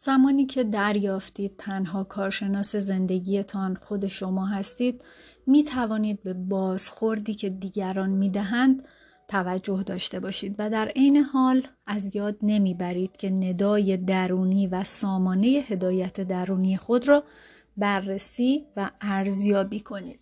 زمانی که دریافتید تنها کارشناس زندگیتان خود شما هستید می توانید به بازخوردی که دیگران می دهند توجه داشته باشید و در عین حال از یاد نمی‌برید که ندای درونی و سامانه هدایت درونی خود را بررسی و ارزیابی کنید.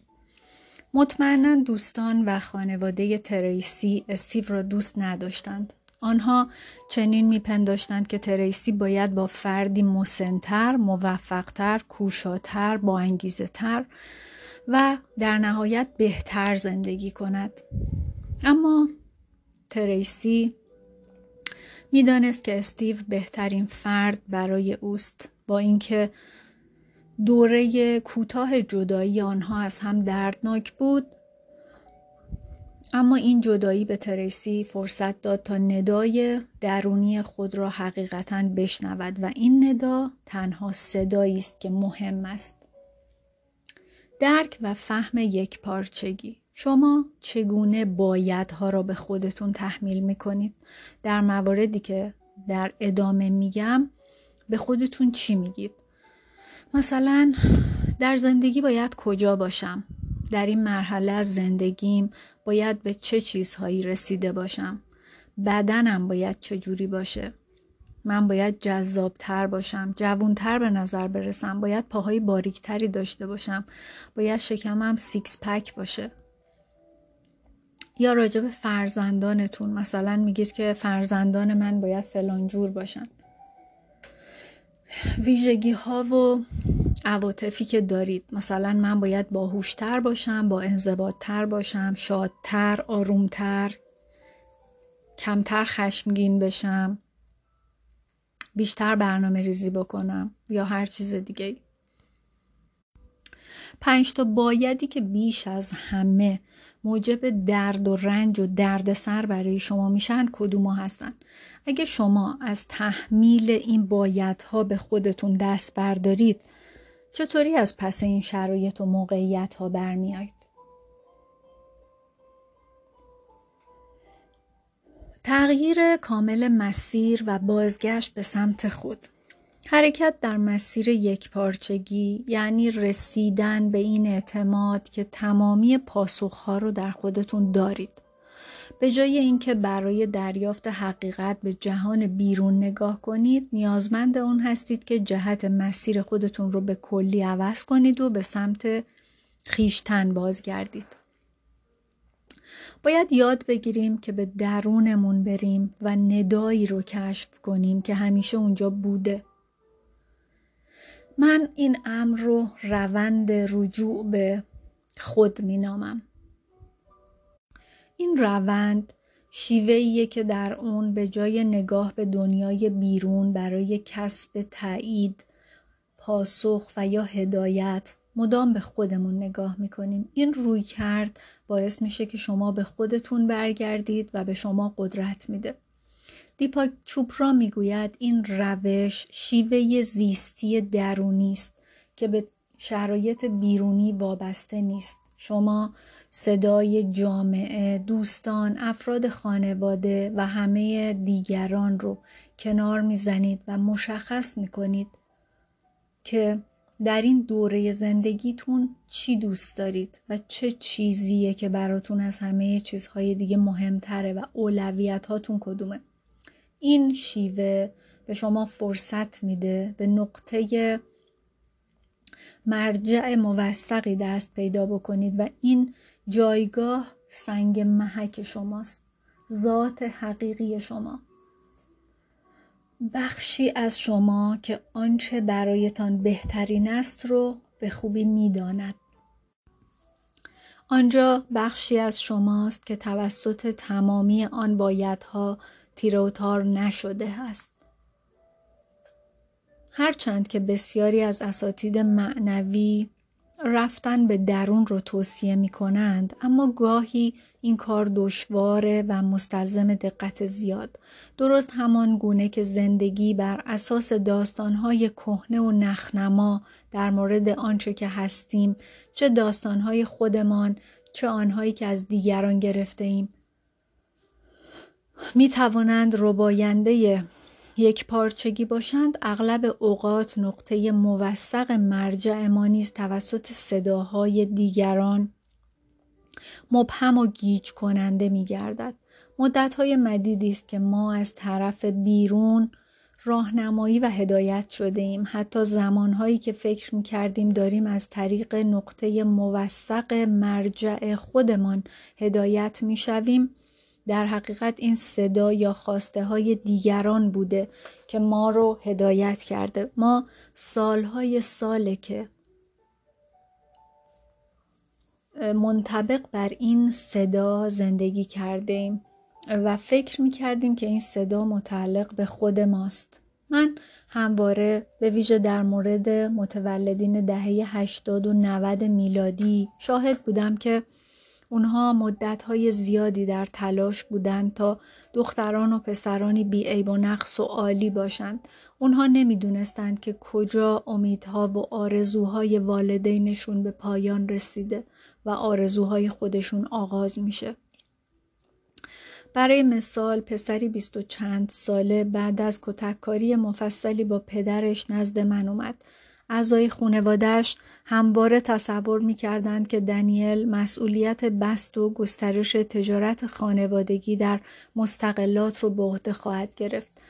مطمئنا دوستان و خانواده تریسی استیو را دوست نداشتند. آنها چنین میپنداشتند که تریسی باید با فردی مسنتر، موفقتر، کوشاتر، با انگیزه تر و در نهایت بهتر زندگی کند. اما تریسی می‌دانست که استیو بهترین فرد برای اوست با اینکه دوره کوتاه جدایی آنها از هم دردناک بود اما این جدایی به تریسی فرصت داد تا ندای درونی خود را حقیقتا بشنود و این ندا تنها صدایی است که مهم است. درک و فهم یک پارچگی. شما چگونه بایدها را به خودتون تحمیل می‌کنید؟ در مواردی که در ادامه میگم به خودتون چی میگید؟ مثلا در زندگی باید کجا باشم؟ در این مرحله از زندگیم باید به چه چیزهایی رسیده باشم؟ بدنم باید چجوری باشه؟ من باید جذابتر باشم جوونتر به نظر برسم باید پاهای باریکتری داشته باشم باید شکمم six pack باشه. یا راجع به فرزندانتون مثلا میگید که فرزندان من باید فلانجور باشن. ویژگی ها و عواطفی که دارید. مثلا من باید باهوشتر باشم با انضباطتر باشم شادتر آرومتر کمتر خشمگین بشم بیشتر برنامه ریزی بکنم یا هر چیز دیگه پنج تا بایدی که بیش از همه موجب درد و رنج و دردسر برای شما میشن کدوما هستن؟ اگه شما از تحمیل این بایدها به خودتون دست بردارید چطوری از پس این شرایط و موقعیت ها برمیایید تغییر کامل مسیر و بازگشت به سمت خود حرکت در مسیر یک پارچگی یعنی رسیدن به این اعتماد که تمامی پاسخها رو در خودتون دارید. به جای اینکه برای دریافت حقیقت به جهان بیرون نگاه کنید نیازمند اون هستید که جهت مسیر خودتون رو به کلی عوض کنید و به سمت خیشتن بازگردید. باید یاد بگیریم که به درونمون بریم و ندایی رو کشف کنیم که همیشه اونجا بوده. من این امر رو روند رجوع به خود مینامم. این روند شیوهیه که در اون به جای نگاه به دنیای بیرون برای کسب تایید، پاسخ و یا هدایت مدام به خودمون نگاه می‌کنیم. این روی کرد باعث میشه که شما به خودتون برگردید و به شما قدرت میده. دیپاک چوپرا می‌گوید این روش شیوه زیستی درونی است که به شرایط بیرونی وابسته نیست. شما صدای جامعه، دوستان، افراد خانواده و همه دیگران رو کنار می‌زنید و مشخص می‌کنید که در این دوره زندگیتون چی دوست دارید و چه چیزیه که براتون از همه چیزهای دیگه مهمتره و اولویت هاتون کدومه. این شیوه به شما فرصت میده به نقطه مرجع موثقی دست پیدا بکنید و این جایگاه سنگ محک شماست ذات حقیقی شما بخشی از شما که آنچه برایتان بهترین است رو به خوبی می‌داند آنجا بخشی از شماست که توسط تمامی آن بایدها تیروتار نشده است. هرچند که بسیاری از اساتید معنوی رفتن به درون رو توصیه می کنند اما گاهی این کار دشواره و مستلزم دقت زیاد. درست همان گونه که زندگی بر اساس داستانهای کهنه و نخنما در مورد آنچه که هستیم چه داستانهای خودمان چه آنهایی که از دیگران گرفته ایم می توانند رباینده یک پارچگی باشند اغلب اوقات نقطه موثق مرجع ما نیز توسط صداهای دیگران مبهم و گیج کننده می گردد. مدت های مدیدی است که ما از طرف بیرون راهنمایی و هدایت شده ایم حتی زمانهایی که فکر می کردیم داریم از طریق نقطه موثق مرجع خودمان هدایت می شویم در حقیقت این صدا یا خواسته های دیگران بوده که ما رو هدایت کرده. ما سالهای ساله که منطبق بر این صدا زندگی کردیم و فکر می کردیم که این صدا متعلق به خود ماست. من همواره به ویژه در مورد متولدین دهه 80 و 90 میلادی شاهد بودم که اونها مدتهای زیادی در تلاش بودند تا دختران و پسرانی بیعیب و نقص و عالی باشند. اونها نمی‌دونستند که کجا امیدها و آرزوهای والدینشون به پایان رسیده و آرزوهای خودشون آغاز میشه. برای مثال پسری بیست و چند ساله بعد از کتککاری مفصلی با پدرش نزد من اومد. اعضای خانوادهش همواره تصور می‌کردند که دنیل مسئولیت بست و گسترش تجارت خانوادگی در مستقلات رو به عهده خواهد گرفت.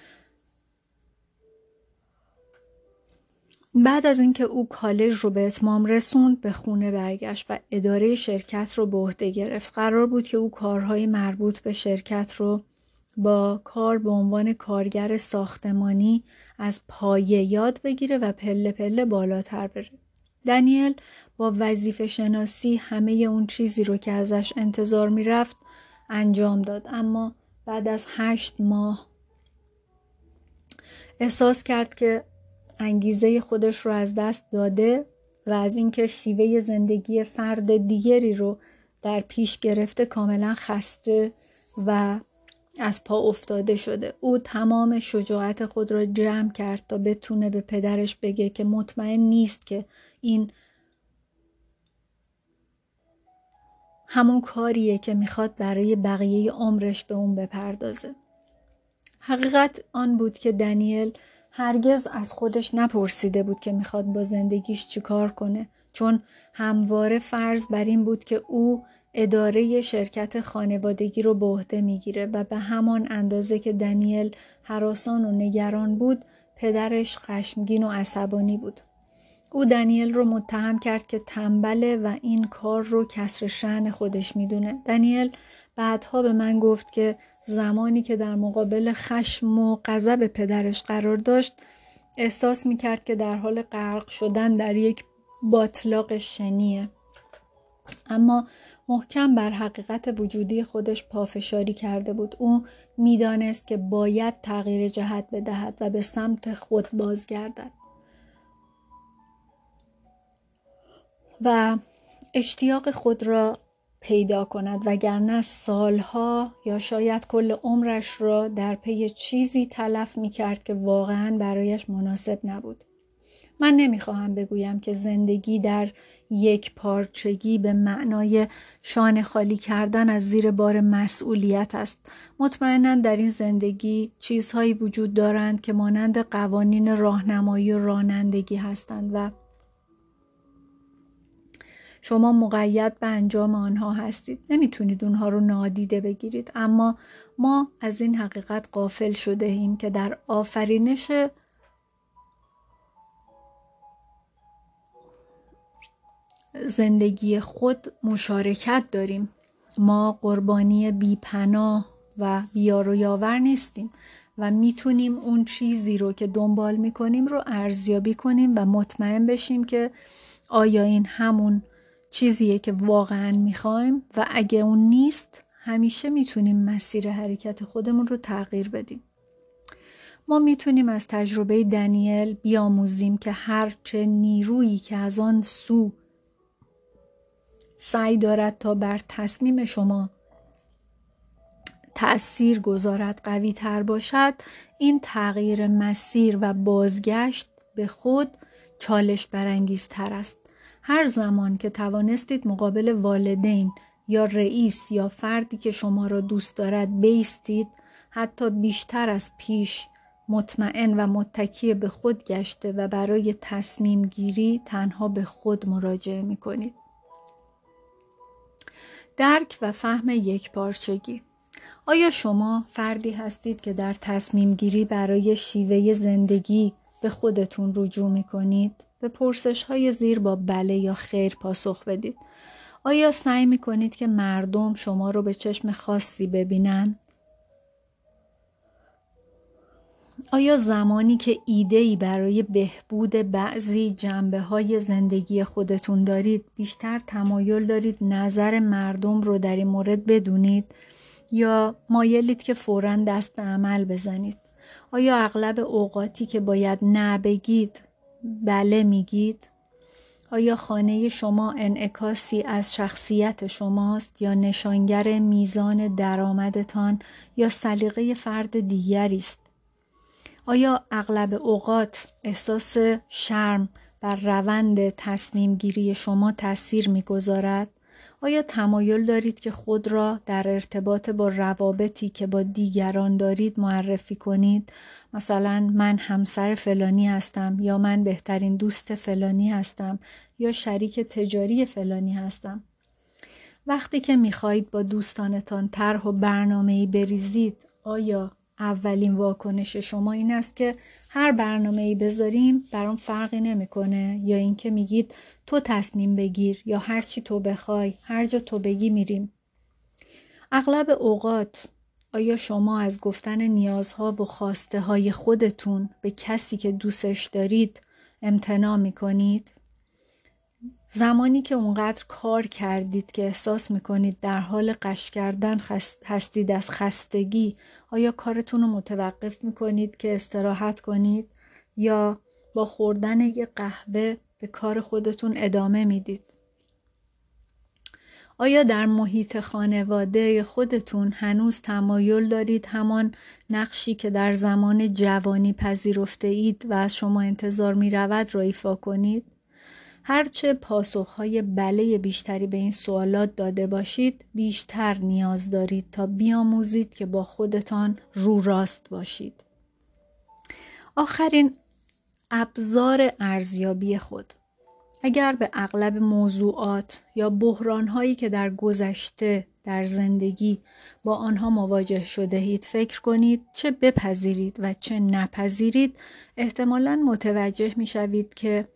بعد از اینکه او کالج رو به اتمام رسوند به خونه برگشت و اداره شرکت رو به عهده گرفت قرار بود که او کارهای مربوط به شرکت رو با کار به عنوان کارگر ساختمانی از پایه یاد بگیره و پله پله بالاتر بره. دنیل با وظیفه شناسی همه اون چیزی رو که ازش انتظار می‌رفت انجام داد. اما بعد از هشت ماه احساس کرد که انگیزه خودش رو از دست داده و از اینکه شیوه زندگی فرد دیگری رو در پیش گرفته کاملا خسته و از پا افتاده شده. او تمام شجاعت خود را جمع کرد تا بتونه به پدرش بگه که مطمئن نیست که این همون کاریه که می‌خواد برای بقیه عمرش به اون بپردازه. حقیقت آن بود که دنیل هرگز از خودش نپرسیده بود که می‌خواد با زندگیش چیکار کنه چون همواره فرض بر این بود که او اداره شرکت خانوادگی رو به عهده می‌گیره و به همان اندازه که دنیل حراسان و نگران بود پدرش خشمگین و عصبانی بود. او دنیل رو متهم کرد که تنبله و این کار رو کسر شن خودش می‌دونه. دنیل بعدها به من گفت که زمانی که در مقابل خشم و غضب پدرش قرار داشت احساس می‌کرد که در حال غرق شدن در یک باطلاق شنیه. اما محکم بر حقیقت وجودی خودش پافشاری کرده بود او می‌دانست که باید تغییر جهت بدهد و به سمت خود بازگردد و اشتیاق خود را پیدا کند وگرنه سالها یا شاید کل عمرش را در پی چیزی تلف می کرد که واقعا برایش مناسب نبود. من نمی‌خواهم بگویم که زندگی در یک پارچگی به معنای شانه خالی کردن از زیر بار مسئولیت است. مطمئنا در این زندگی چیزهایی وجود دارند که مانند قوانین راهنمایی و رانندگی هستند و شما مقید به انجام آنها هستید نمی‌تونید اونها رو نادیده بگیرید اما ما از این حقیقت قافل شده ایم که در آفرینش زندگی خود مشارکت داریم ما قربانی بیپناه و بیار و یاور نیستیم و می‌تونیم اون چیزی رو که دنبال می‌کنیم رو ارزیابی کنیم و مطمئن بشیم که آیا این همون چیزیه که واقعا می‌خوایم و اگه اون نیست همیشه می‌تونیم مسیر حرکت خودمون رو تغییر بدیم. ما می‌تونیم از تجربه دنیل بیاموزیم که هرچه نیرویی که از آن سو سعی دارد تا بر تصمیم شما تأثیر گذارد قوی تر باشد این تغییر مسیر و بازگشت به خود چالش برانگیزتر است هر زمان که توانستید مقابل والدین یا رئیس یا فردی که شما را دوست دارد بیستید حتی بیشتر از پیش مطمئن و متکی به خود گشته و برای تصمیم گیری تنها به خود مراجعه می کنید. درک و فهم یک پارچگی آیا شما فردی هستید که در تصمیم گیری برای شیوه زندگی به خودتون رجوع می کنید؟ به پرسش های زیر با بله یا خیر پاسخ بدید. آیا سعی می کنید که مردم شما رو به چشم خاصی ببینن؟ آیا زمانی که ایدهی برای بهبود بعضی جنبه های زندگی خودتون دارید بیشتر تمایل دارید نظر مردم رو در این مورد بدونید؟ یا مایلید که فورا دست به عمل بزنید؟ آیا اغلب اوقاتی که باید نه بگید بله میگید؟ آیا خانه شما انعکاسی از شخصیت شماست یا نشانگر میزان درآمدتان یا سلیقه فرد دیگری است؟ آیا اغلب اوقات احساس شرم بر روند تصمیم گیری شما تاثیر می‌گذارد آیا تمایل دارید که خود را در ارتباط با روابطی که با دیگران دارید معرفی کنید؟ مثلا من همسر فلانی هستم یا من بهترین دوست فلانی هستم یا شریک تجاری فلانی هستم. وقتی که می‌خواهید با دوستانتان طرح و برنامه بریزید آیا اولین واکنش شما این است که هر برنامه ای بذاریم برام فرقی نمی‌کنه. یا اینکه میگید تو تصمیم بگیر یا هر چی تو بخوای هر جا تو بگی میریم. اغلب اوقات آیا شما از گفتن نیازها و خواسته های خودتون به کسی که دوستش دارید امتناع می‌کنید؟ زمانی که اونقدر کار کردید که احساس می‌کنید در حال قش کردن هستید از خستگی آیا کارتون رو متوقف می‌کنید که استراحت کنید یا با خوردن یه قهوه به کار خودتون ادامه می‌دید آیا در محیط خانواده خودتون هنوز تمایل دارید همان نقشی که در زمان جوانی پذیرفته اید و از شما انتظار می رود را ایفا کنید؟ هرچه پاسخهای بله بیشتری به این سوالات داده باشید بیشتر نیاز دارید تا بیاموزید که با خودتان رو راست باشید. آخرین ابزار ارزیابی خود اگر به اغلب موضوعات یا بحرانهایی که در گذشته در زندگی با آنها مواجه شده اید فکر کنید چه بپذیرید و چه نپذیرید احتمالا متوجه می شوید که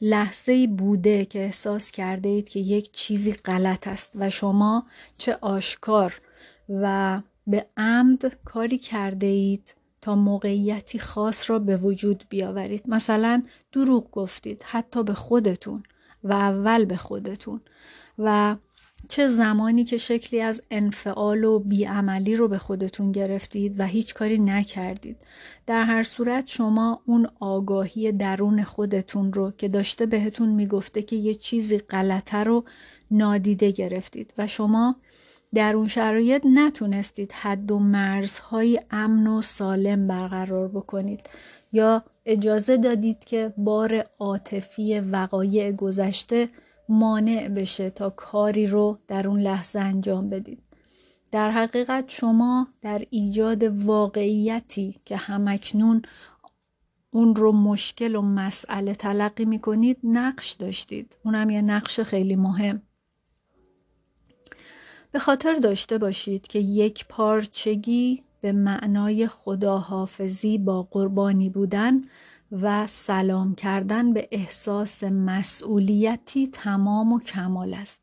لحظه بوده که احساس کرده اید که یک چیزی غلط است و شما چه آشکار و به عمد کاری کرده اید تا موقعیتی خاص را به وجود بیاورید. مثلا دروغ گفتید حتی به خودتون و اول به خودتون. و چه زمانی که شکلی از انفعال و بیعملی رو به خودتون گرفتید و هیچ کاری نکردید. در هر صورت شما اون آگاهی درون خودتون رو که داشته بهتون می‌گفته که یه چیزی غلطه رو نادیده گرفتید و شما در اون شرایط نتونستید حد و مرزهای امن و سالم برقرار بکنید. یا اجازه دادید که بار عاطفی وقایع گذشته مانع بشه تا کاری رو در اون لحظه انجام بدید. در حقیقت شما در ایجاد واقعیتی که همکنون اون رو مشکل و مسئله تلقی می کنید نقش داشتید. اونم یه نقش خیلی مهم. به خاطر داشته باشید که یک پارچگی به معنای خداحافظی با قربانی بودن و سلام کردن به احساس مسئولیتی تمام و کمال است.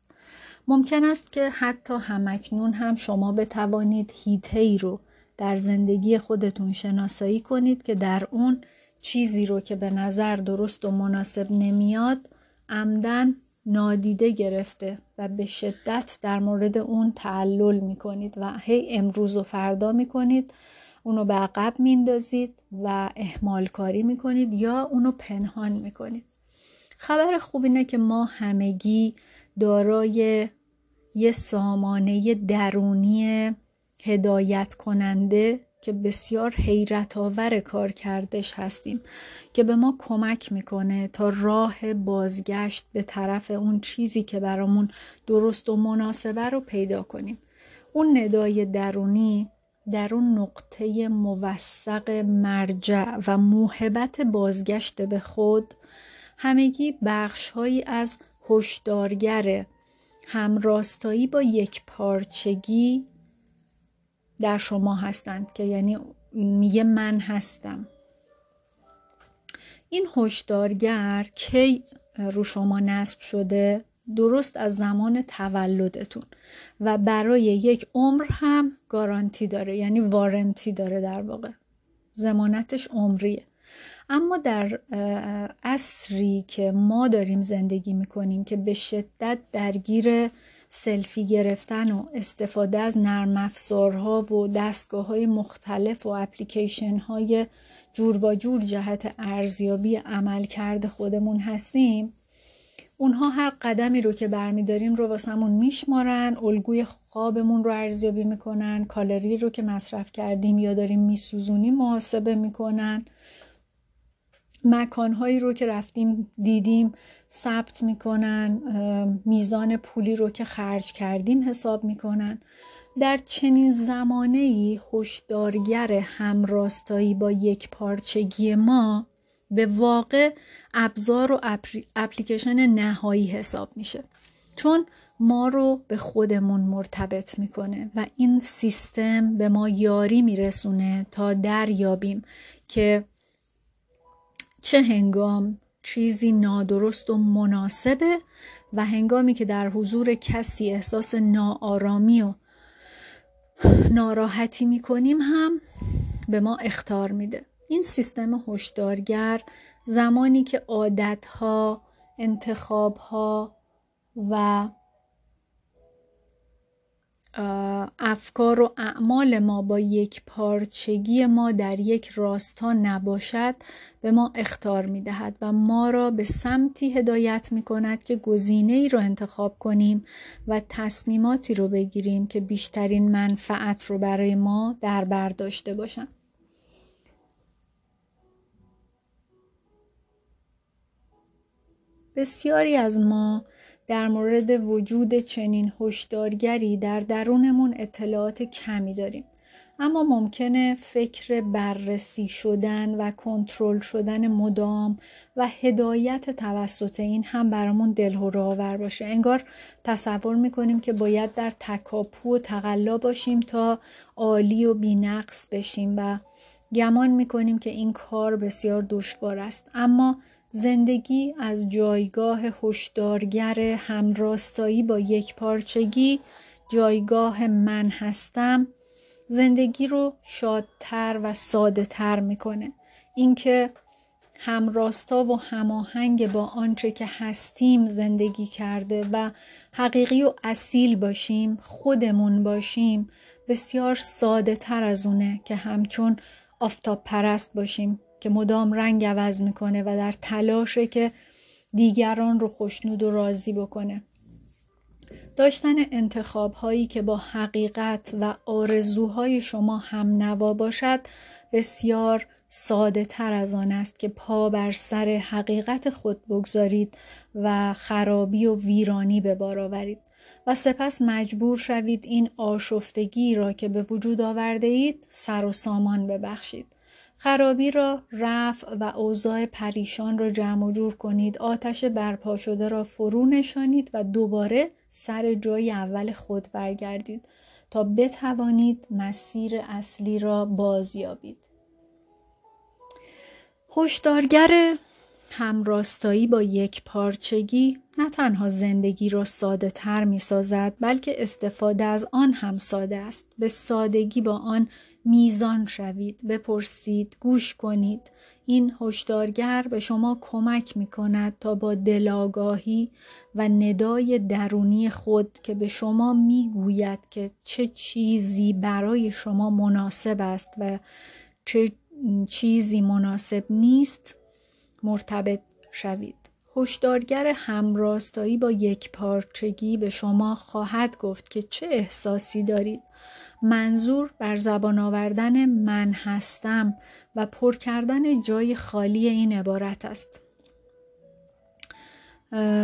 ممکن است که حتی همکنون هم شما بتوانید هیته ای رو در زندگی خودتون شناسایی کنید که در اون چیزی رو که به نظر درست و مناسب نمیاد عمدن نادیده گرفته و به شدت در مورد اون تعلل می کنید و هی امروز و فردا می کنید اونو به عقب میندازید و احمال کاری می‌کنید یا اونو پنهان می‌کنید. خبر خوب اینه که ما همگی دارای یه سامانه درونی هدایت کننده که بسیار حیرت آور کار کردش هستیم که به ما کمک می‌کنه تا راه بازگشت به طرف اون چیزی که برامون درست و مناسبه رو پیدا کنیم. اون ندای درونی در اون نقطه موثق مرجع و موهبت بازگشت به خود همگی بخشهایی از هشدارگر همراستایی با یک پارچگی در شما هستند که یعنی میگه من هستم. این هشدارگر کی رو شما نصب شده؟ درست از زمان تولدتون. و برای یک عمر هم گارانتی داره یعنی وارنتی داره در واقع. زمانتش عمریه. اما در عصری که ما داریم زندگی می‌کنیم که به شدت درگیر سلفی گرفتن و استفاده از نرم افزارها و دستگاه های مختلف و اپلیکیشن های جور با جور جهت ارزیابی عمل کرده خودمون هستیم اونها هر قدمی رو که برمیداریم رو واسمون میشمارن الگوی خوابمون رو ارزیابی می‌کنن کالری رو که مصرف کردیم یا داریم میسوزونیم محاسبه می‌کنن. مکانهایی رو که رفتیم دیدیم ثبت می‌کنن میزان پولی رو که خرج کردیم حساب می‌کنن. در چنین زمانه ای هشدارگر همراستایی با یک پارچگی ما به واقع ابزار و اپلیکیشن نهایی حساب میشه. چون ما رو به خودمون مرتبط می‌کنه و این سیستم به ما یاری میرسونه تا دریابیم که چه هنگام چیزی نادرست و مناسبه و هنگامی که در حضور کسی احساس ناآرامی و ناراحتی می‌کنیم هم به ما اختار میده. این سیستم هشدارگر زمانی که عادتها انتخابها و افکار و اعمال ما با یک پارچگی ما در یک راستا نباشد به ما اختار می دهد و ما را به سمتی هدایت می کند که گزینه ای را انتخاب کنیم و تصمیماتی رو بگیریم که بیشترین منفعت رو برای ما در بر داشته باشند. بسیاری از ما در مورد وجود چنین هشدارگری در درونمون اطلاعات کمی داریم. اما ممکنه فکر بررسی شدن و کنترل شدن مدام و هدایت توسط این هم برامون دلهور آور باشه. انگار تصور می‌کنیم که باید در تکاپو و تقلا باشیم تا عالی و بینقص بشیم و گمان می‌کنیم که این کار بسیار دشوار است. اما زندگی از جایگاه هشدارگر همراستایی با یک پارچگی جایگاه من هستم زندگی رو شادتر و ساده تر می‌کنه. اینکه همراستا و هماهنگ با آنچه که هستیم زندگی کرده و حقیقی و اصیل باشیم خودمون باشیم بسیار ساده تر از اونه که همچون آفتاب پرست باشیم. که مدام رنگ عوض می‌کنه و در تلاشه که دیگران رو خوشنود و راضی بکنه. داشتن انتخاب هایی که با حقیقت و آرزوهای شما هم نوا باشد بسیار ساده تر از آن است که پا بر سر حقیقت خود بگذارید و خرابی و ویرانی به بار آورید. و سپس مجبور شوید این آشفتگی را که به وجود آورده اید سر و سامان ببخشید. خرابی را رفع و اوضاع پریشان را جمع و جور کنید آتش برپا شده را فرو نشانید و دوباره سر جای اول خود برگردید تا بتوانید مسیر اصلی را بازیابید. هشدارگر همراستایی با یک پارچگی نه تنها زندگی را ساده تر می سازد بلکه استفاده از آن هم ساده است. به سادگی با آن میزان شوید. بپرسید گوش کنید. این هشدارگر به شما کمک می کند تا با دلاگاهی و ندای درونی خود که به شما می گوید که چه چیزی برای شما مناسب است و چه چیزی مناسب نیست مرتبط شوید. هشدارگر همراستایی با یک پارچگی به شما خواهد گفت که چه احساسی دارید. منظور بر زبان آوردن من هستم و پر کردن جای خالی این عبارت است.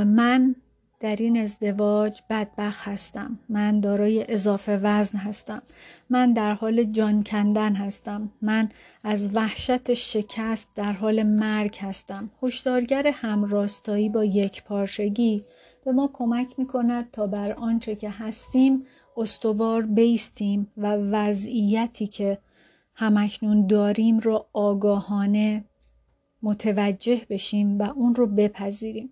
من در این ازدواج بدبخ هستم. من دارای اضافه وزن هستم. من در حال جان کندن هستم. من از وحشت شکست در حال مرگ هستم. هشدارگر همراستایی با یک پارچگی. به ما کمک می کند تا بر آنچه که هستیم استوار بیستیم و وضعیتی که همکنون داریم را آگاهانه متوجه بشیم و اون رو بپذیریم.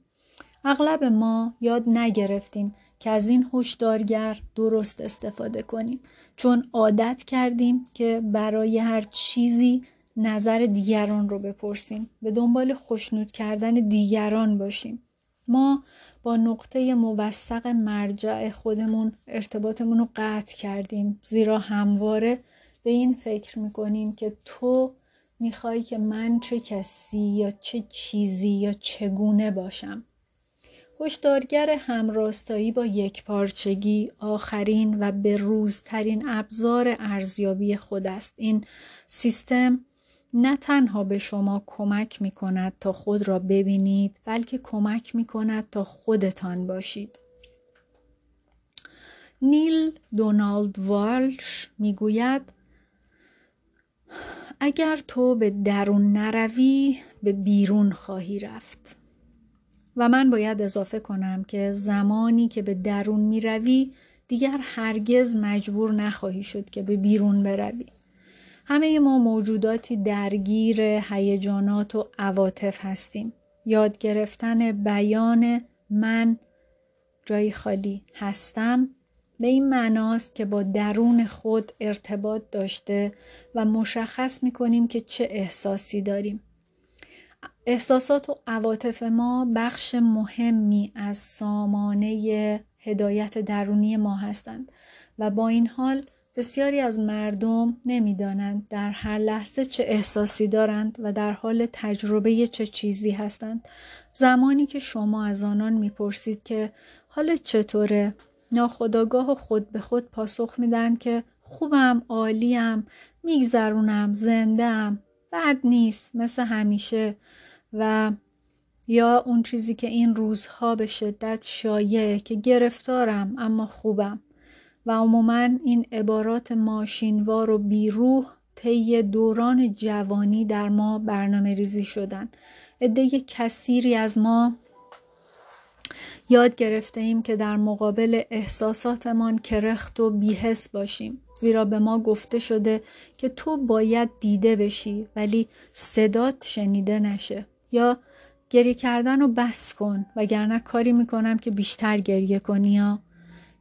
اغلب ما یاد نگرفتیم که از این هشدارگر درست استفاده کنیم. چون عادت کردیم که برای هر چیزی نظر دیگران رو بپرسیم. به دنبال خوشنود کردن دیگران باشیم. ما با نقطه موثق مرجع خودمون ارتباطمون رو قطع کردیم. زیرا همواره به این فکر می‌کنیم که تو می‌خوای که من چه کسی یا چه چیزی یا چگونه باشم. هشدارگر همراستایی با یک پارچگی آخرین و به روزترین ابزار ارزیابی خود است. این سیستم نه تنها به شما کمک می کند تا خود را ببینید بلکه کمک می کند تا خودتان باشید نیل دونالد والش می گوید اگر تو به درون نروی به بیرون خواهی رفت و من باید اضافه کنم که زمانی که به درون می روی دیگر هرگز مجبور نخواهی شد که به بیرون بروی. همه ما موجوداتی درگیر هیجانات و عواطف هستیم. یاد گرفتن بیان من جای خالی هستم به این معناست که با درون خود ارتباط داشته و مشخص می کنیم که چه احساسی داریم. احساسات و عواطف ما بخش مهمی از سامانه هدایت درونی ما هستند و با این حال بسیاری از مردم نمی‌دانند در هر لحظه چه احساسی دارند و در حال تجربه چه چیزی هستند. زمانی که شما از آنان می‌پرسید که حال چطوره ناخداگاه و خود به خود پاسخ میدن که خوبم عالیم میگذرونم زندهام بد نیست مثل همیشه و یا اون چیزی که این روزها به شدت شایعه که گرفتارم اما خوبم. و عموما این عبارات ماشینوار و بیروح طی دوران جوانی در ما برنامه ریزی شدن. عده کثیری از ما یاد گرفته ایم که در مقابل احساساتمان کرخت و بیهس باشیم زیرا به ما گفته شده که تو باید دیده بشی ولی صدات شنیده نشه. یا گریه کردن رو بس کن وگرنه کاری می‌کنم که بیشتر گریه کنی یا؟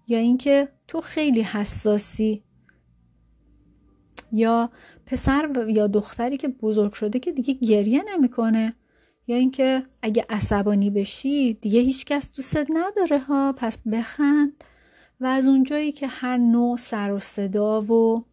یا اینکه تو خیلی حساسی. یا پسر یا دختری که بزرگ شده که دیگه گریه نمی‌کنه. یا اینکه اگه عصبانی بشی دیگه هیچکس دوستت نداره ها. پس بخند. و از اونجایی که هر نوع سر و صدا و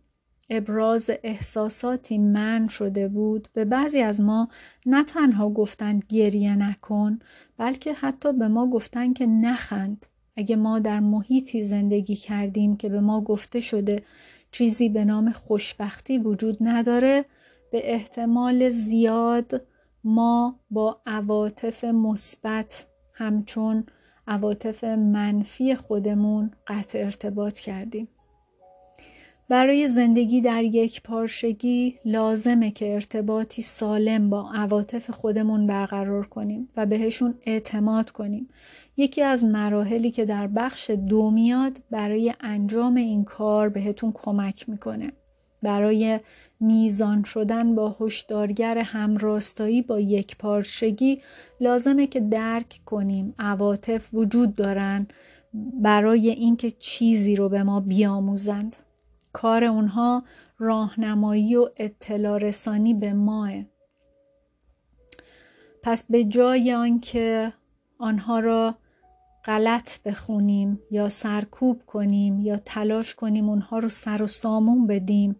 ابراز احساساتی من شده بود به بعضی از ما نه تنها گفتند گریه نکن بلکه حتی به ما گفتند که نخند. اگه ما در محیطی زندگی کردیم که به ما گفته شده چیزی به نام خوشبختی وجود نداره به احتمال زیاد ما با عواطف مثبت همچون عواطف منفی خودمون قطع ارتباط کردیم. برای زندگی در یک پارشگی لازمه که ارتباطی سالم با عواطف خودمون برقرار کنیم و بهشون اعتماد کنیم. یکی از مراحلی که در بخش دو میاد برای انجام این کار بهتون کمک می‌کنه. برای میزان شدن با هشدارگر همراستایی با یک پارشگی لازمه که درک کنیم عواطف وجود دارن برای اینکه چیزی رو به ما بیاموزند. کار اونها راهنمایی و اطلاع رسانی به ماه. پس به جای آنکه آنها را غلط بخونیم یا سرکوب کنیم یا تلاش کنیم اونها رو سر و سامون بدیم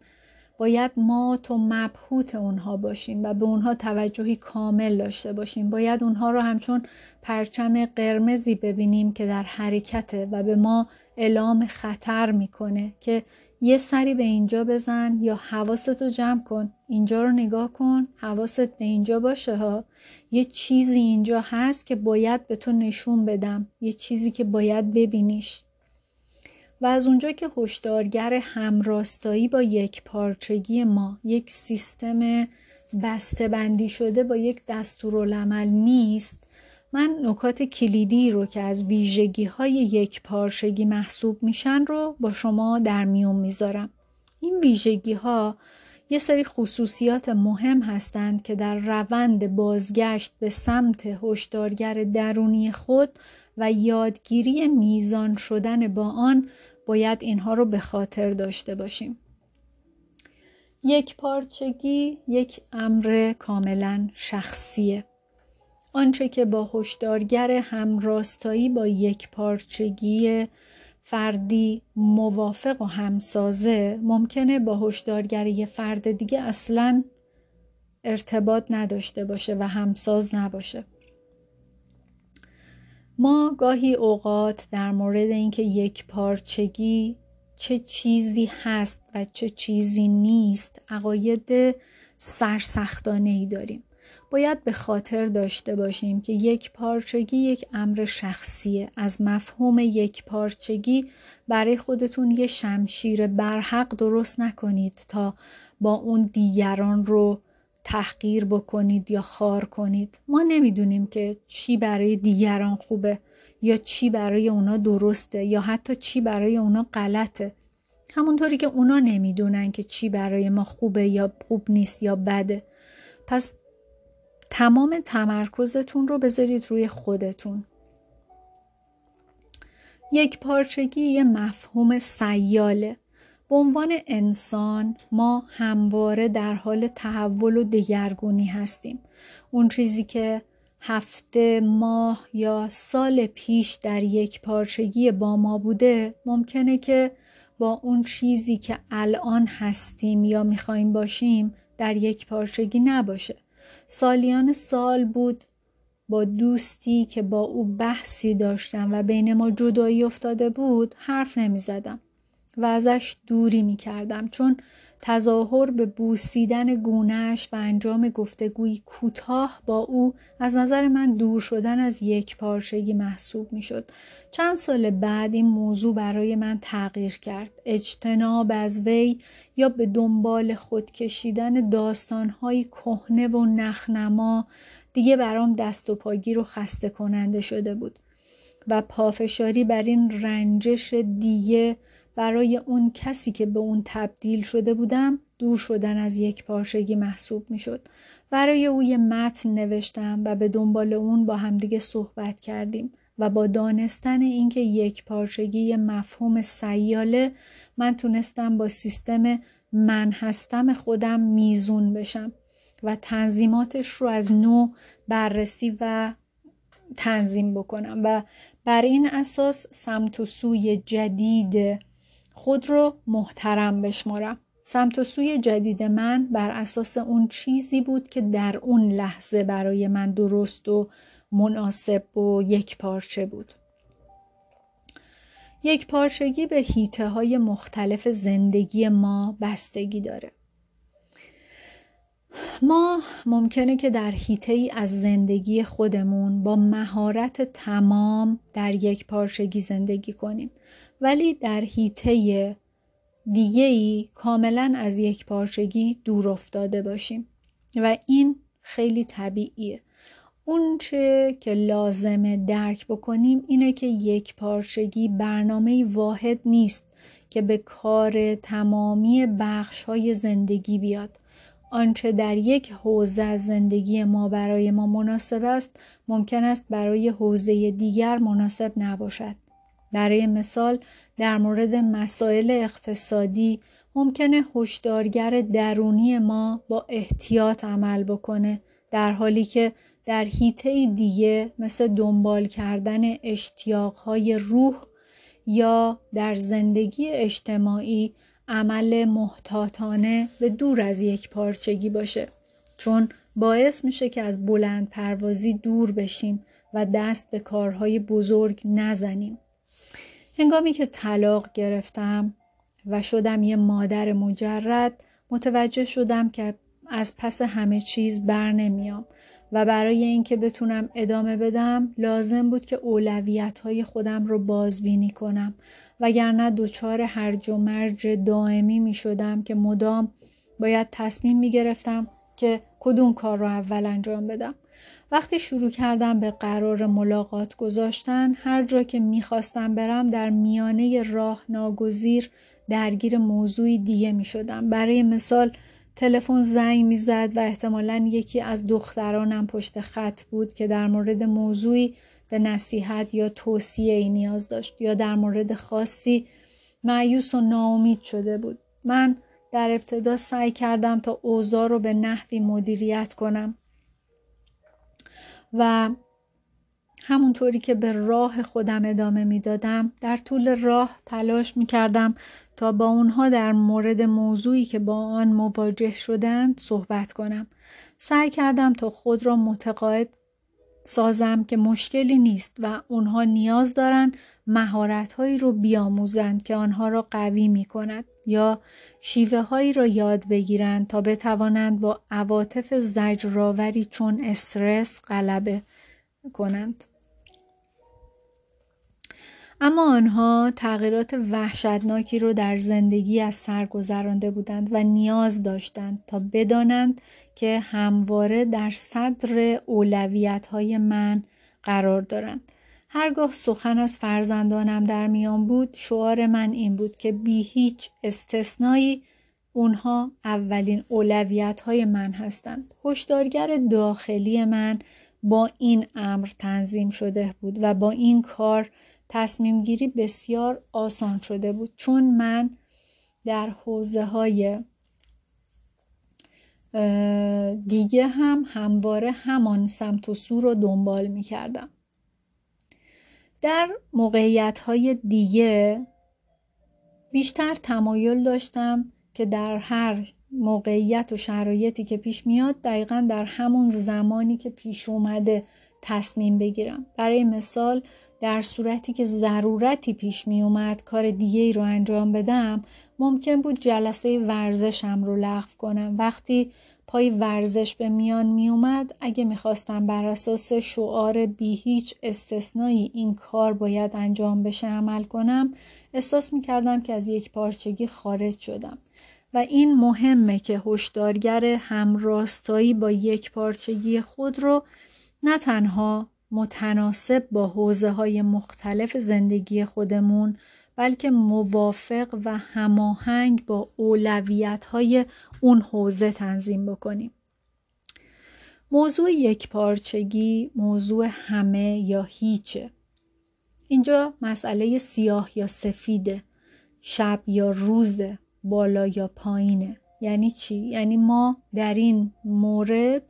باید ما تو مبهوت اونها باشیم و به اونها توجهی کامل داشته باشیم. باید اونها رو همچون پرچم قرمزی ببینیم که در حرکته و به ما اعلام خطر می‌کنه که یه سری به اینجا بزن یا حواستو جمع کن. اینجا رو نگاه کن. حواست به اینجا باشه ها. یه چیزی اینجا هست که باید به تو نشون بدم. یه چیزی که باید ببینیش. و از اونجا که هشدارگر همراستایی با یک پارچگی ما یک سیستم بسته شده با یک دستورالعمل نیست من نکات کلیدی رو که از ویژگی های یک پارچگی محسوب میشن رو با شما در میون می‌ذارم. این ویژگی ها یه سری خصوصیات مهم هستند که در روند بازگشت به سمت هشدارگر درونی خود و یادگیری میزان شدن با آن باید اینها رو به خاطر داشته باشیم. یک پارچگی یک امر کاملا شخصیه. آنچه که با هشدارگر همراستایی با یک پارچگی فردی موافق و همسازه ممکنه با هشدارگر یه فرد دیگه اصلا ارتباط نداشته باشه و همساز نباشه. ما گاهی اوقات در مورد اینکه یک پارچگی چه چیزی هست و چه چیزی نیست عقاید سرسختانه ای داریم. باید به خاطر داشته باشیم که یک پارچگی یک امر شخصیه. از مفهوم یک پارچگی برای خودتون یه شمشیر برحق درست نکنید تا با اون دیگران رو تحقیر بکنید یا خار کنید. ما نمی‌دونیم که چی برای دیگران خوبه یا چی برای اونا درسته یا حتی چی برای اونا غلطه. همونطوری که اونا نمی‌دونن که چی برای ما خوبه یا خوب نیست یا بده. پس تمام تمرکزتون رو بذارید روی خودتون. یک پارچگی یه مفهوم سیاله. به عنوان انسان ما همواره در حال تحول و دگرگونی هستیم. اون چیزی که هفته ماه یا سال پیش در یک پارچگی با ما بوده ممکنه که با اون چیزی که الان هستیم یا می‌خوایم باشیم در یک پارچگی نباشه. سالیان سال بود با دوستی که با او بحثی داشتم و بین ما جدایی افتاده بود حرف نمی زدم و ازش دوری می کردم چون تظاهر به بوسیدن گونهش و انجام گفتگوی کوتاه با او از نظر من دور شدن از یک پارچگی محسوب می شد. چند سال بعد این موضوع برای من تغییر کرد. اجتناب از وی یا به دنبال خود کشیدن داستانهای کهنه و نخنما دیگه برام دست و پاگیر و خسته کننده شده بود و پافشاری بر این رنجش دیگه برای اون کسی که به اون تبدیل شده بودم دور شدن از یک پارچگی محسوب می شد. برای او یه متن نوشتم و به دنبال اون با همدیگه صحبت کردیم و با دانستن اینکه یک پارچگی مفهوم سیاله من تونستم با سیستم من هستم خودم میزون بشم و تنظیماتش رو از نو بررسی و تنظیم بکنم و بر این اساس سمت و سوی جدید خود رو محترم بشمارم. سمت و سوی جدید من بر اساس اون چیزی بود که در اون لحظه برای من درست و مناسب و یک پارچه بود. یک پارچگی به هیته های مختلف زندگی ما بستگی داره. ما ممکنه که در هیته ای از زندگی خودمون با مهارت تمام در یک پارچگی زندگی کنیم. ولی در هیته دیگه ای کاملا از یک پارچگی دور افتاده باشیم و این خیلی طبیعیه. اون چه که لازمه درک بکنیم اینه که یک پارچگی برنامه واحد نیست که به کار تمامی بخش های زندگی بیاد. آنچه در یک حوزه زندگی ما برای ما مناسب است ممکن است برای حوزه دیگر مناسب نباشد. برای مثال در مورد مسائل اقتصادی ممکنه هشدارگر درونی ما با احتیاط عمل بکنه در حالی که در حیطه دیگه مثل دنبال کردن اشتیاقهای روح یا در زندگی اجتماعی عمل محتاطانه به دور از یک پارچگی باشه چون باعث میشه که از بلند پروازی دور بشیم و دست به کارهای بزرگ نزنیم. هنگامی که طلاق گرفتم و شدم یه مادر مجرد متوجه شدم که از پس همه چیز بر نمیام و برای اینکه بتونم ادامه بدم لازم بود که اولویت های خودم رو بازبینی کنم وگرنه دچار هرج و مرج دائمی می شدم که مدام باید تصمیم می گرفتم که کدوم کار رو اول انجام بدم. وقتی شروع کردم به قرار ملاقات گذاشتن هر جا که می‌خواستم برم در میانه راه ناگزیر درگیر موضوعی دیگه می شدم. برای مثال تلفن زنگ می‌زد و احتمالا یکی از دخترانم پشت خط بود که در مورد موضوعی به نصیحت یا توصیه ای نیاز داشت یا در مورد خاصی معیوس و ناامید شده بود. من در ابتدا سعی کردم تا اوضاع رو به نحوی مدیریت کنم و همونطوری که به راه خودم ادامه می‌دادم در طول راه تلاش می کردم تا با اونها در مورد موضوعی که با آن مواجه شدند صحبت کنم. سعی کردم تا خود را متقاعد سازم که مشکلی نیست و اونها نیاز دارن مهارت هایی رو بیاموزند که آنها را قوی می کند یا شیوه هایی را یاد بگیرند تا بتوانند با عواطف زجرآوری چون استرس غلبه کنند. اما آنها تغییرات وحشتناکی رو در زندگی از سر گذرانده بودند و نیاز داشتند تا بدانند که همواره در صدر اولویت های من قرار دارند. هرگاه سخن از فرزندانم در میان بود شعار من این بود که بی هیچ استثنایی اونها اولین اولویت های من هستند. هشدارگر داخلی من با این امر تنظیم شده بود و با این کار تصمیم گیری بسیار آسان شده بود چون من در حوزه های دیگه هم همواره همان سمت و سو رو دنبال می کردم. در موقعیت های دیگه بیشتر تمایل داشتم که در هر موقعیت و شرایطی که پیش میاد دقیقا در همون زمانی که پیش اومده تصمیم بگیرم. برای مثال در صورتی که ضرورتی پیش می اومد کار دیگه ای رو انجام بدم ممکن بود جلسه ورزشم رو لغو کنم. وقتی پای ورزش به میان می اومد اگه می‌خواستم بر اساس شعار بی هیچ استثنایی این کار باید انجام بشه عمل کنم احساس می کردم که از یک پارچگی خارج شدم. و این مهمه که هشدارگر همراستایی با یک پارچگی خود رو نه تنها متناسب با حوزه های مختلف زندگی خودمون بلکه موافق و هماهنگ با اولویت های اون حوزه تنظیم بکنیم. موضوع یک پارچگی موضوع همه یا هیچه. اینجا مسئله سیاه یا سفیده، شب یا روزه، بالا یا پایینه. یعنی چی؟ یعنی ما در این مورد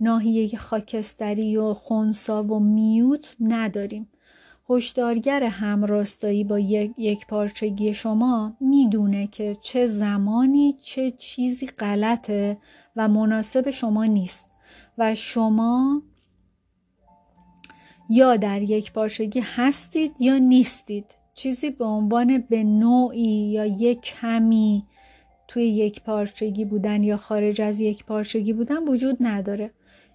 ناحیه خاکستری و خونسا و میوت نداریم. هشدارگر همراستایی با یک, یک پارچگی شما می‌دونه که چه زمانی چه چیزی غلطه و مناسب شما نیست و شما یا در یک پارچگی هستید یا نیستید. چیزی به عنوان به نوعی یا یک کمی توی یک پارچگی بودن یا خارج از یک پارچگی بودن وجود نداره.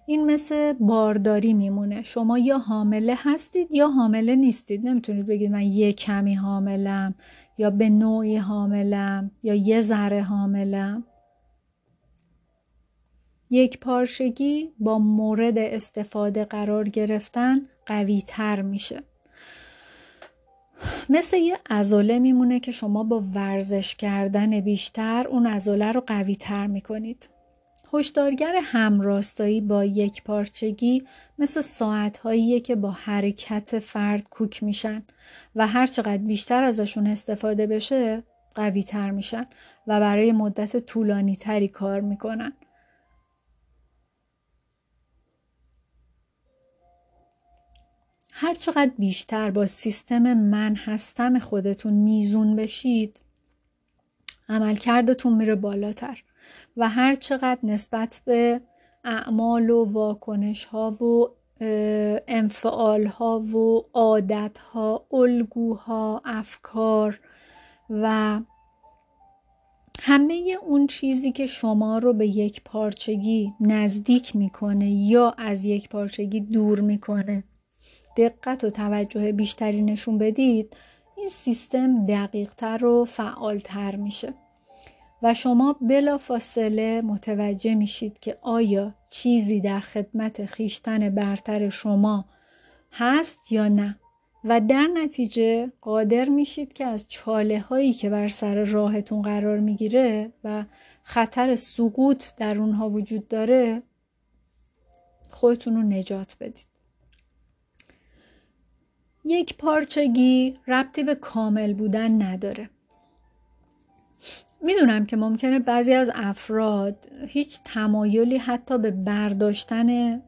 این مثل بارداری میمونه. شما یا حامله هستید یا حامله نیستید. نمی‌تونید بگید من یه کمی حاملم یا به نوعی حاملم یا یه ذره حاملم. یک پارشگی با مورد استفاده قرار گرفتن قوی تر میشه. مثل یه ازوله میمونه که شما با ورزش کردن بیشتر اون ازوله رو قوی تر می‌کنید. هشدارگر همراستایی با یک پارچگی مثل ساعتهاییه که با حرکت فرد کوک میشن و هر چقدر بیشتر ازشون استفاده بشه قوی تر میشن و برای مدت طولانی تری کار می‌کنن. هر چقدر بیشتر با سیستم من هستم خودتون میزون بشید عملکردتون میره بالاتر و هر چقدر نسبت به اعمال و واکنش ها و انفعال ها و عادت ها الگوها افکار و همه اون چیزی که شما رو به یک پارچگی نزدیک می‌کنه یا از یک پارچگی دور می‌کنه. دقت و توجه بیشتری نشون بدید این سیستم دقیقتر و فعالتر میشه. و شما بلا فاصله متوجه میشید که آیا چیزی در خدمت خیشتن برتر شما هست یا نه. و در نتیجه قادر میشید که از چاله هایی که بر سر راهتون قرار می‌گیره و خطر سقوط در اونها وجود داره خودتون رو نجات بدید. یک پارچگی ربطی به کامل بودن نداره. می‌دونم که ممکنه بعضی از افراد هیچ تمایلی حتی به برداشتن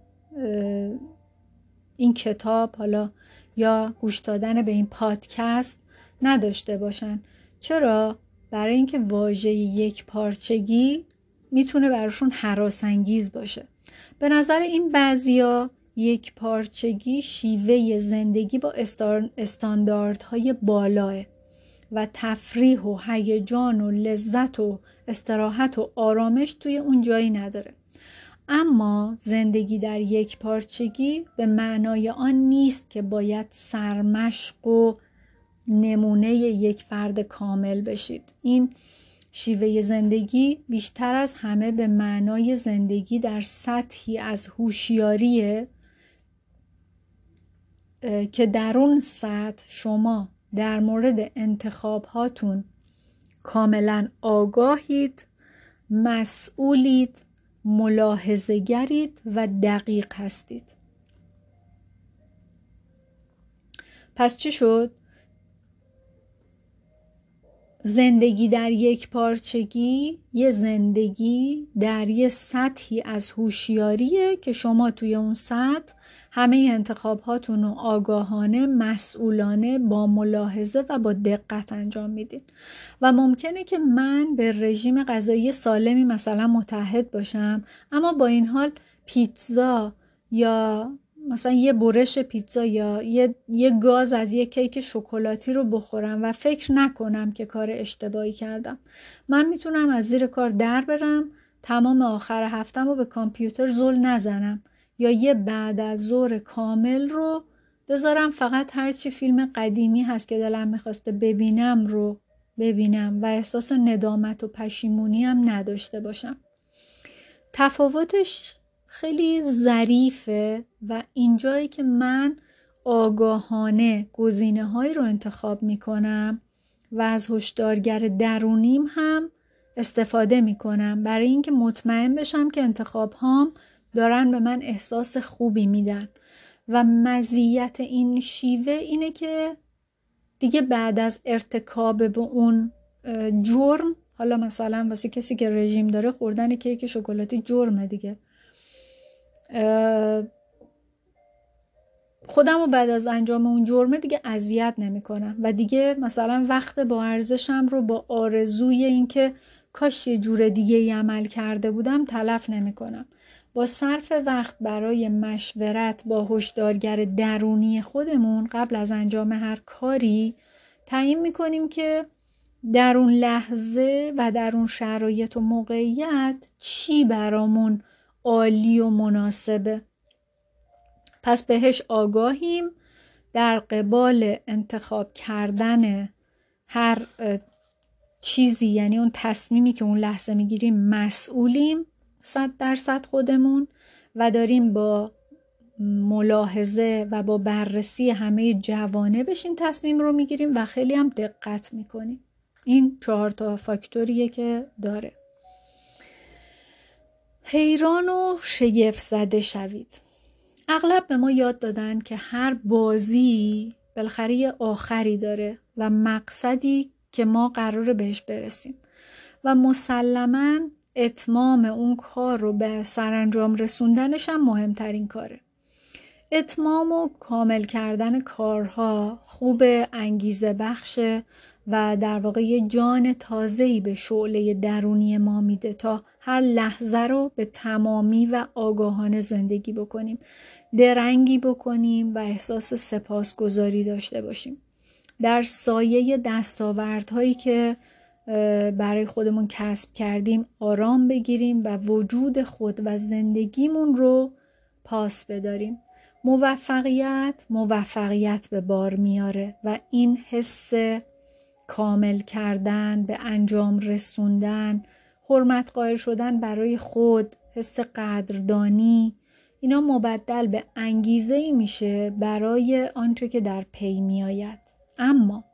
این کتاب حالا یا گوش دادن به این پادکست نداشته باشن. چرا؟ برای اینکه واژه یک پارچگی می‌تونه براشون حراسانگیز باشه. به نظر این بعضیا یک پارچگی شیوه زندگی با استانداردهای بالاه. و تفریح و هیجان و لذت و استراحت و آرامش توی اون جایی نداره. اما زندگی در یک پارچگی به معنای آن نیست که باید سرمشق و نمونه یک فرد کامل بشید. این شیوه زندگی بیشتر از همه به معنای زندگی در سطحی از هوشیاریه که در اون سطح شما در مورد انتخاب هاتون کاملا آگاهید مسئولید ملاحظه گرید و دقیق هستید پس چی شد؟ زندگی در یک پارچگی یه زندگی در یه سطحی از هوشیاریه که شما توی اون سطح همه انتخاب هاتون رو آگاهانه مسئولانه با ملاحظه و با دقت انجام میدین. و ممکنه که من به رژیم غذایی سالمی مثلا متحد باشم اما با این حال پیتزا یا مثلا یه برش پیتزا یا یه،, یه گاز از یه کیک شکلاتی رو بخورم و فکر نکنم که کار اشتباهی کردم. من می‌تونم از زیر کار در برم تمام آخر هفتم رو به کامپیوتر زل نزنم. یا یه بعد از ظهر کامل رو بذارم فقط هرچی فیلم قدیمی هست که دلم می‌خواسته ببینم رو ببینم و احساس ندامت و پشیمونی هم نداشته باشم. تفاوتش خیلی ظریفه و اینجایی که من آگاهانه گزینه هایی رو انتخاب می‌کنم و از هشدارگر درونیم هم استفاده می‌کنم. برای اینکه مطمئن بشم که انتخاب هام دارن به من احساس خوبی میدن. و مزیت این شیوه اینه که دیگه بعد از ارتکاب به اون جرم حالا مثلا واسه کسی که رژیم داره خوردن کیک شکلاتی جرمه دیگه. خودم رو بعد از انجام اون جرمه دیگه اذیت نمی‌کنم. و دیگه مثلا وقت با ارزشم رو با آرزوی اینکه کاش یه جور دیگه ای عمل کرده بودم تلف نمی‌کنم. با صرف وقت برای مشورت با هشدارگر درونی خودمون قبل از انجام هر کاری تعیین می‌کنیم که در اون لحظه و در اون شرایط و موقعیت چی برامون عالی و مناسبه. پس بهش آگاهیم در قبال انتخاب کردن هر چیزی یعنی اون تصمیمی که اون لحظه می‌گیریم مسئولیم. صد درصد خودمون و داریم با ملاحظه و با بررسی همه جوانه بشین تصمیم رو می‌گیریم و خیلی هم دقت می‌کنیم. این چهار تا فاکتوریه که داره. حیران و شگفت زده شوید. اغلب به ما یاد دادن که هر بازی بالاخره آخری داره و مقصدی که ما قرار بهش برسیم. و مسلما اتمام اون کار رو به سرانجام رسوندنش هم مهمترین کاره. اتمام و کامل کردن کارها خوب انگیزه بخشه و در واقع یه جان تازه‌ای به شعله درونی ما میده تا هر لحظه رو به تمامی و آگاهانه زندگی بکنیم درنگی بکنیم و احساس سپاسگزاری داشته باشیم. در سایه دستاوردهایی که برای خودمون کسب کردیم آرام بگیریم و وجود خود و زندگیمون رو پاس بداریم. موفقیت موفقیت به بار میاره و این حس کامل کردن به انجام رسوندن حرمت قائل شدن برای خود حس قدردانی اینا مبدل به انگیزه میشه برای آنچه که در پی میآید. اما